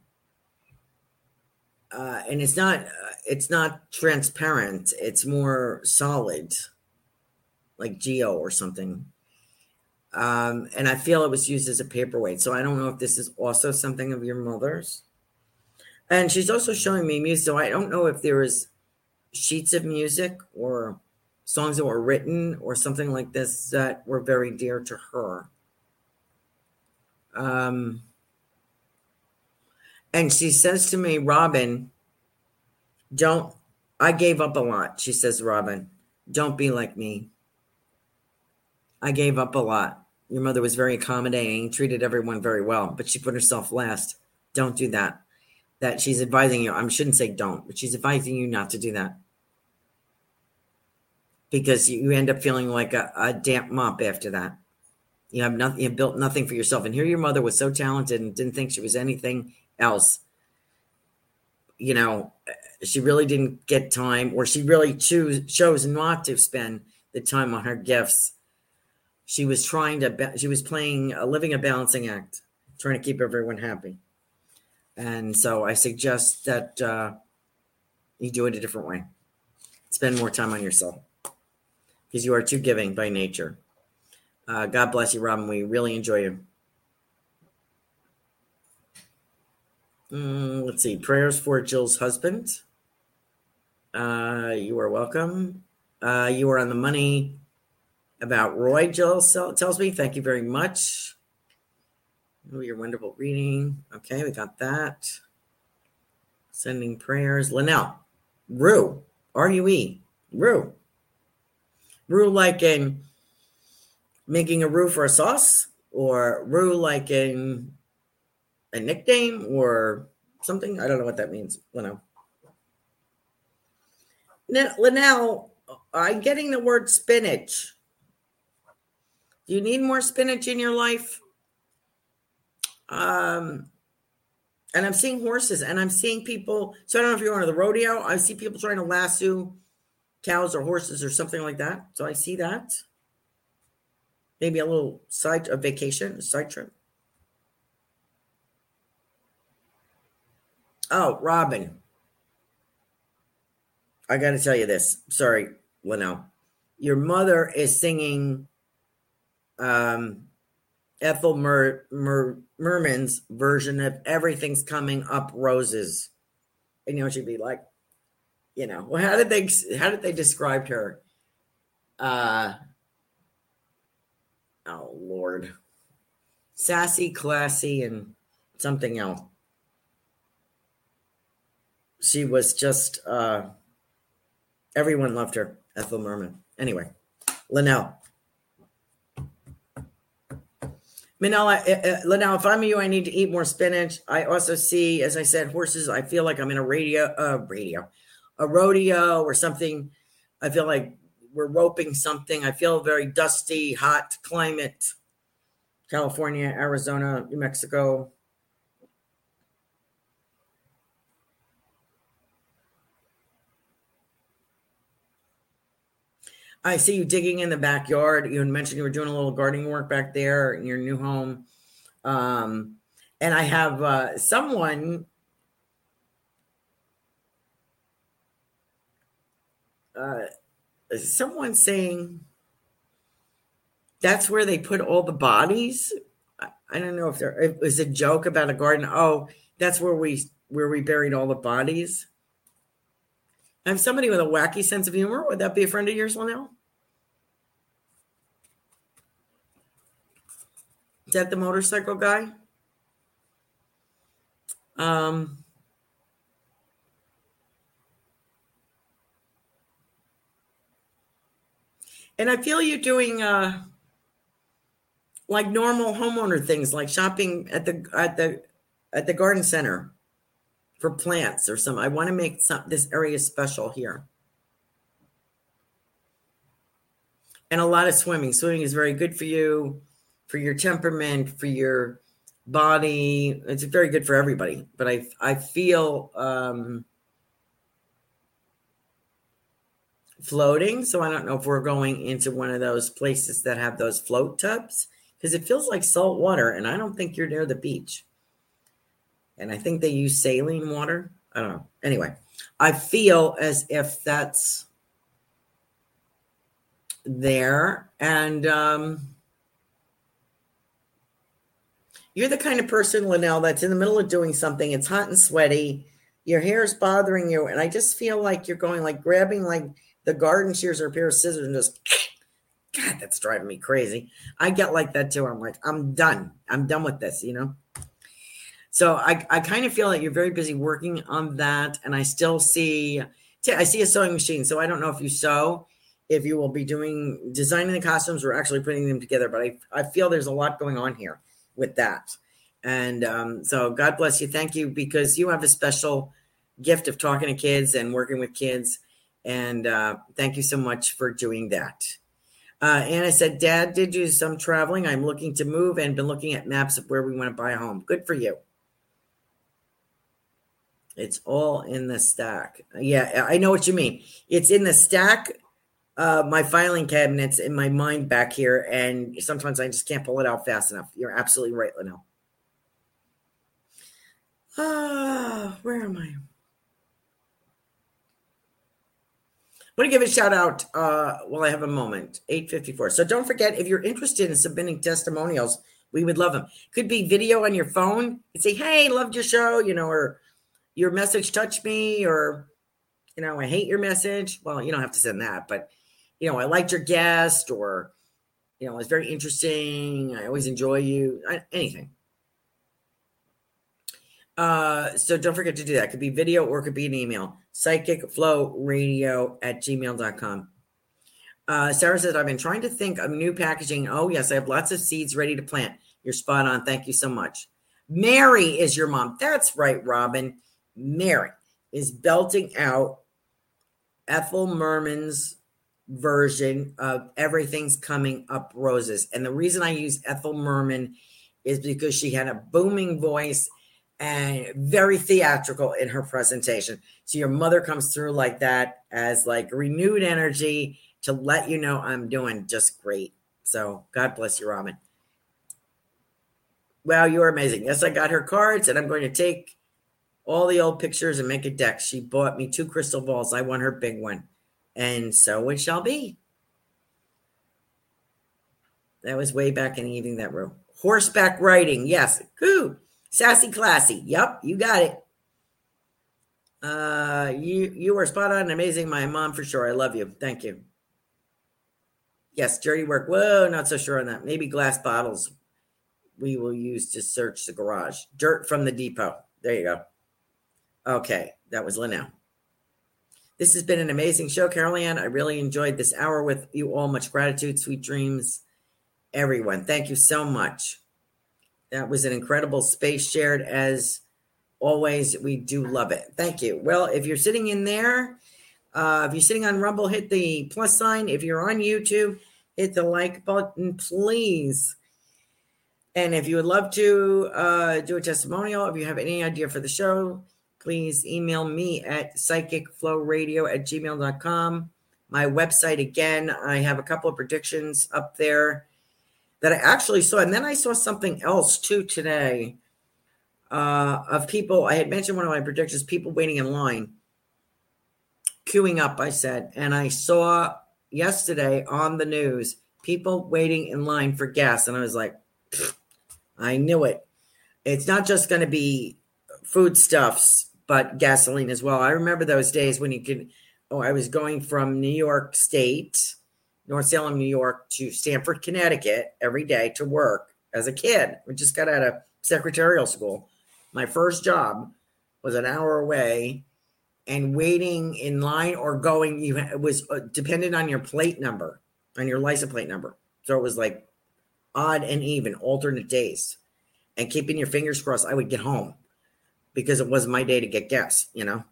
Uh, and it's not uh, it's not transparent. It's more solid, like geo or something. Um, and I feel it was used as a paperweight. So I don't know if this is also something of your mother's. And she's also showing me music. So I don't know if there is sheets of music or songs that were written or something like this that were very dear to her. Um, and she says to me, Robin, don't, I gave up a lot. She says, Robin, don't be like me. I gave up a lot. Your mother was very accommodating, treated everyone very well, but she put herself last. Don't do that. That she's advising you. I shouldn't say don't, but she's advising you not to do that because you end up feeling like a, a damp mop after that. You have nothing, you built nothing for yourself. And here your mother was so talented and didn't think she was anything else. You know, she really didn't get time, or she really choose chose not to spend the time on her gifts. She was trying to, she was playing, a living a balancing act, trying to keep everyone happy. And so I suggest that uh, you do it a different way. Spend more time on yourself because you are too giving by nature. Uh, God bless you, Robin. We really enjoy you. Mm, let's see. Prayers for Jill's husband. Uh, you are welcome. Uh, you are on the money about Roy, Jill tells me. Thank you very much. Oh, your wonderful reading. Okay, we got that. Sending prayers. Linnell. Rue. R U E. Rue. Rue like in making a roux for a sauce, or roux like in a nickname or something. I don't know what that means, Linnell. Linnell, I'm getting the word spinach. Do you need more spinach in your life? Um, and I'm seeing horses and I'm seeing people. So I don't know if you're going to the rodeo. I see people trying to lasso cows or horses or something like that. So I see that. Maybe a little side a vacation, a side trip. Oh, Robin. I got to tell you this. Sorry, Linnell. Your mother is singing um, Ethel Mer- Mer- Merman's version of Everything's Coming Up Roses. And you know, she'd be like, you know, well, how did they how did they describe her? Uh oh Lord. Sassy, classy, and something else. She was just uh everyone loved her, Ethel Merman. Anyway, Linnell. Manella, uh, uh, Linnell, if I'm you, I need to eat more spinach. I also see, as I said, horses. I feel like I'm in a radio, uh, radio, a rodeo or something. I feel like we're roping something. I feel very dusty, hot climate. California, Arizona, New Mexico. I see you digging in the backyard. You mentioned you were doing a little gardening work back there in your new home. Um, and I have uh, someone uh, someone saying that's where they put all the bodies. I, don't know if there it was a joke about a garden. Oh, that's where we where we buried all the bodies. I'm somebody with a wacky sense of humor. Would that be a friend of yours, Linnell? Is that the motorcycle guy? Um, and I feel you doing uh, like normal homeowner things, like shopping at the at the at the garden center for plants or some. I want to make some this area special here. And a lot of swimming. Swimming is very good for you, for your temperament, for your body. It's very good for everybody. But I I feel um floating. So I don't know if we're going into one of those places that have those float tubs because it feels like salt water, and I don't think you're near the beach and I think they use saline water. I don't know. Anyway, I feel as if that's there. And um, you're the kind of person, Linnell, that's in the middle of doing something. It's hot and sweaty. Your hair is bothering you. And I just feel like you're going like grabbing like the garden shears or a pair of scissors and just, [SNIFFS] God, that's driving me crazy. I get like that too. I'm like, I'm done. I'm done with this, you know? So I, I kind of feel that you're very busy working on that. And I still see, I see a sewing machine. So I don't know if you sew, if you will be doing designing the costumes or actually putting them together. But I, I feel there's a lot going on here with that. And um, so God bless you. Thank you because you have a special gift of talking to kids and working with kids. And uh, thank you so much for doing that. Uh, Anna said, Dad did do some traveling. I'm looking to move and been looking at maps of where we want to buy a home. Good for you. It's all in the stack. Yeah, I know what you mean. It's in the stack. Uh, my filing cabinets in my mind back here, and sometimes I just can't pull it out fast enough. You're absolutely right, Linnell. Ah, where am I? I want to give a shout out uh, while I have a moment. 854. So don't forget if you're interested in submitting testimonials, we would love them. Could be video on your phone. You say, "Hey, loved your show," you know, or your message touched me or you know i hate your message well you don't have to send that but you know i liked your guest or you know it's very interesting i always enjoy you anything uh so don't forget to do that. It could be video or it could be an email. Psychic flow radio at gmail.com uh sarah says i've been trying to think of new packaging. Oh yes i have lots of seeds ready to plant. You're spot on. Thank you so much. Mary is your mom. That's right robin. Mary is belting out Ethel Merman's version of Everything's Coming Up Roses. And the reason I use Ethel Merman is because she had a booming voice and very theatrical in her presentation. So your mother comes through like that as like renewed energy to let you know I'm doing just great. So God bless you, Robin. Wow, you're amazing. Yes, I got her cards and I'm going to take all the old pictures and make a deck. She bought me two crystal balls. I want her big one. And so it shall be. That was way back in the evening that room. Horseback riding. Yes. Who? Sassy classy. Yep, you got it. Uh you you were spot on amazing, my mom for sure. I love you. Thank you. Yes, dirty work. Whoa, not so sure on that. Maybe glass bottles we will use to search the garage. Dirt from the depot. There you go. Okay, that was Linnell. This has been an amazing show, Carol. I really enjoyed this hour with you all. Much gratitude, sweet dreams, everyone. Thank you so much. That was an incredible space shared as always. We do love it. Thank you. Well, if you're sitting in there, Uh, if you're sitting on Rumble, hit the plus sign. If you're on YouTube, hit the like button, please. And if you would love to uh, do a testimonial, if you have any idea for the show, please email me at psychicflowradio at gmail.com. My website, again, I have a couple of predictions up there that I actually saw. And then I saw something else too today uh, of people. I had mentioned one of my predictions people waiting in line, queuing up, I said. And I saw yesterday on the news people waiting in line for gas. And I was like, I knew it. It's not just going to be foodstuffs, but gasoline as well. I remember those days when you could. Oh, I was going from New York State, North Salem, New York, to Stamford, Connecticut every day to work as a kid. We just got out of secretarial school. My first job was an hour away, and waiting in line or going. You it was uh, dependent on your plate number, on your license plate number. So it was like odd and even, alternate days, and keeping your fingers crossed. I would get home because it was my day to get gas, you know.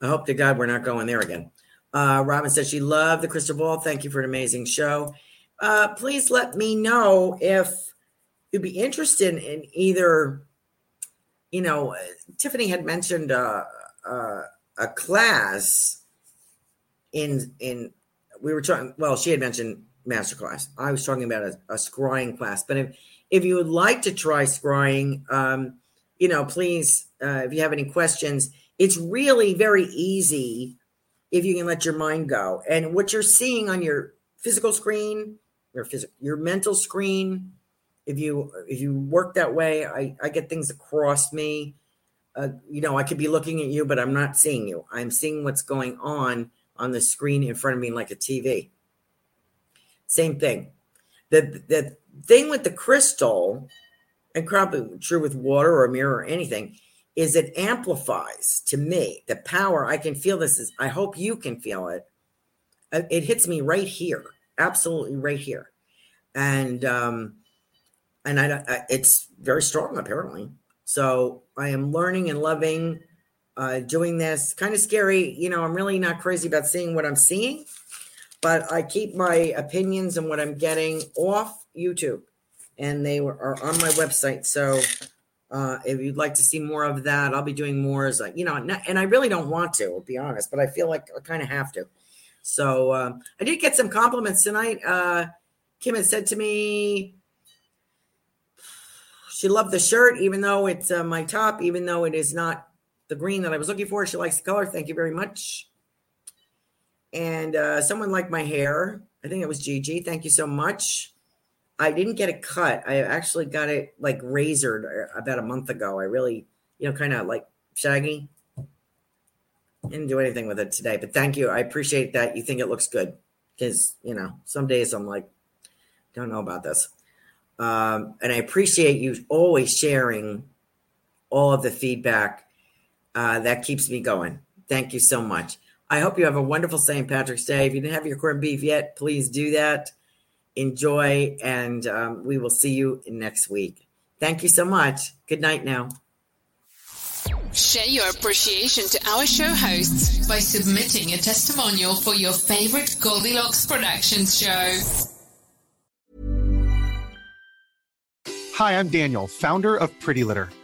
I hope to God we're not going there again. Uh, Robin says she loved the crystal ball. Thank you for an amazing show. Uh, please let me know if you'd be interested in either, you know, Tiffany had mentioned uh, uh, a class in in we were talking. Well, she had mentioned master class. I was talking about a, a scrying class. But if if you would like to try scrying, um, you know, please, uh, if you have any questions, it's really very easy if you can let your mind go. And what you're seeing on your physical screen, your physical, your mental screen, if you if you work that way, I I get things across me. Uh, you know, I could be looking at you, but I'm not seeing you. I'm seeing what's going on on the screen in front of me like a TV. Same thing. The the thing with the crystal and probably true with water or a mirror or anything, is it amplifies to me the power. I can feel this. Is I hope you can feel it. Uh, it hits me right here, absolutely right here, and um, and I, I it's very strong apparently. So I am learning and loving uh, doing this. Kind of scary, you know. I'm really not crazy about seeing what I'm seeing, but I keep my opinions and what I'm getting off YouTube and they were, are on my website. So uh, if you'd like to see more of that, I'll be doing more as like, you know, not, and I really don't want to, be honest, but I feel like I kind of have to. So um, I did get some compliments tonight. Uh, Kim had said to me, she loved the shirt, even though it's uh, my top, even though it is not the green that I was looking for. She likes the color. Thank you very much. And uh, someone liked my hair. I think it was Gigi. Thank you so much. I didn't get it cut. I actually got it like razored uh, about a month ago. I really, you know, kind of like shaggy. Didn't do anything with it today, but thank you. I appreciate that you think it looks good because, you know, some days I'm like, don't know about this. Um, and I appreciate you always sharing all of the feedback. Uh, that keeps me going. Thank you so much. I hope you have a wonderful St. Patrick's Day. If you didn't have your corned beef yet, please do that enjoy, and um, we will see you next week. Thank you so much. Good night now. Share your appreciation to our show hosts by submitting a testimonial for your favorite Goldilocks Productions show. Hi, I'm Daniel, founder of Pretty Litter.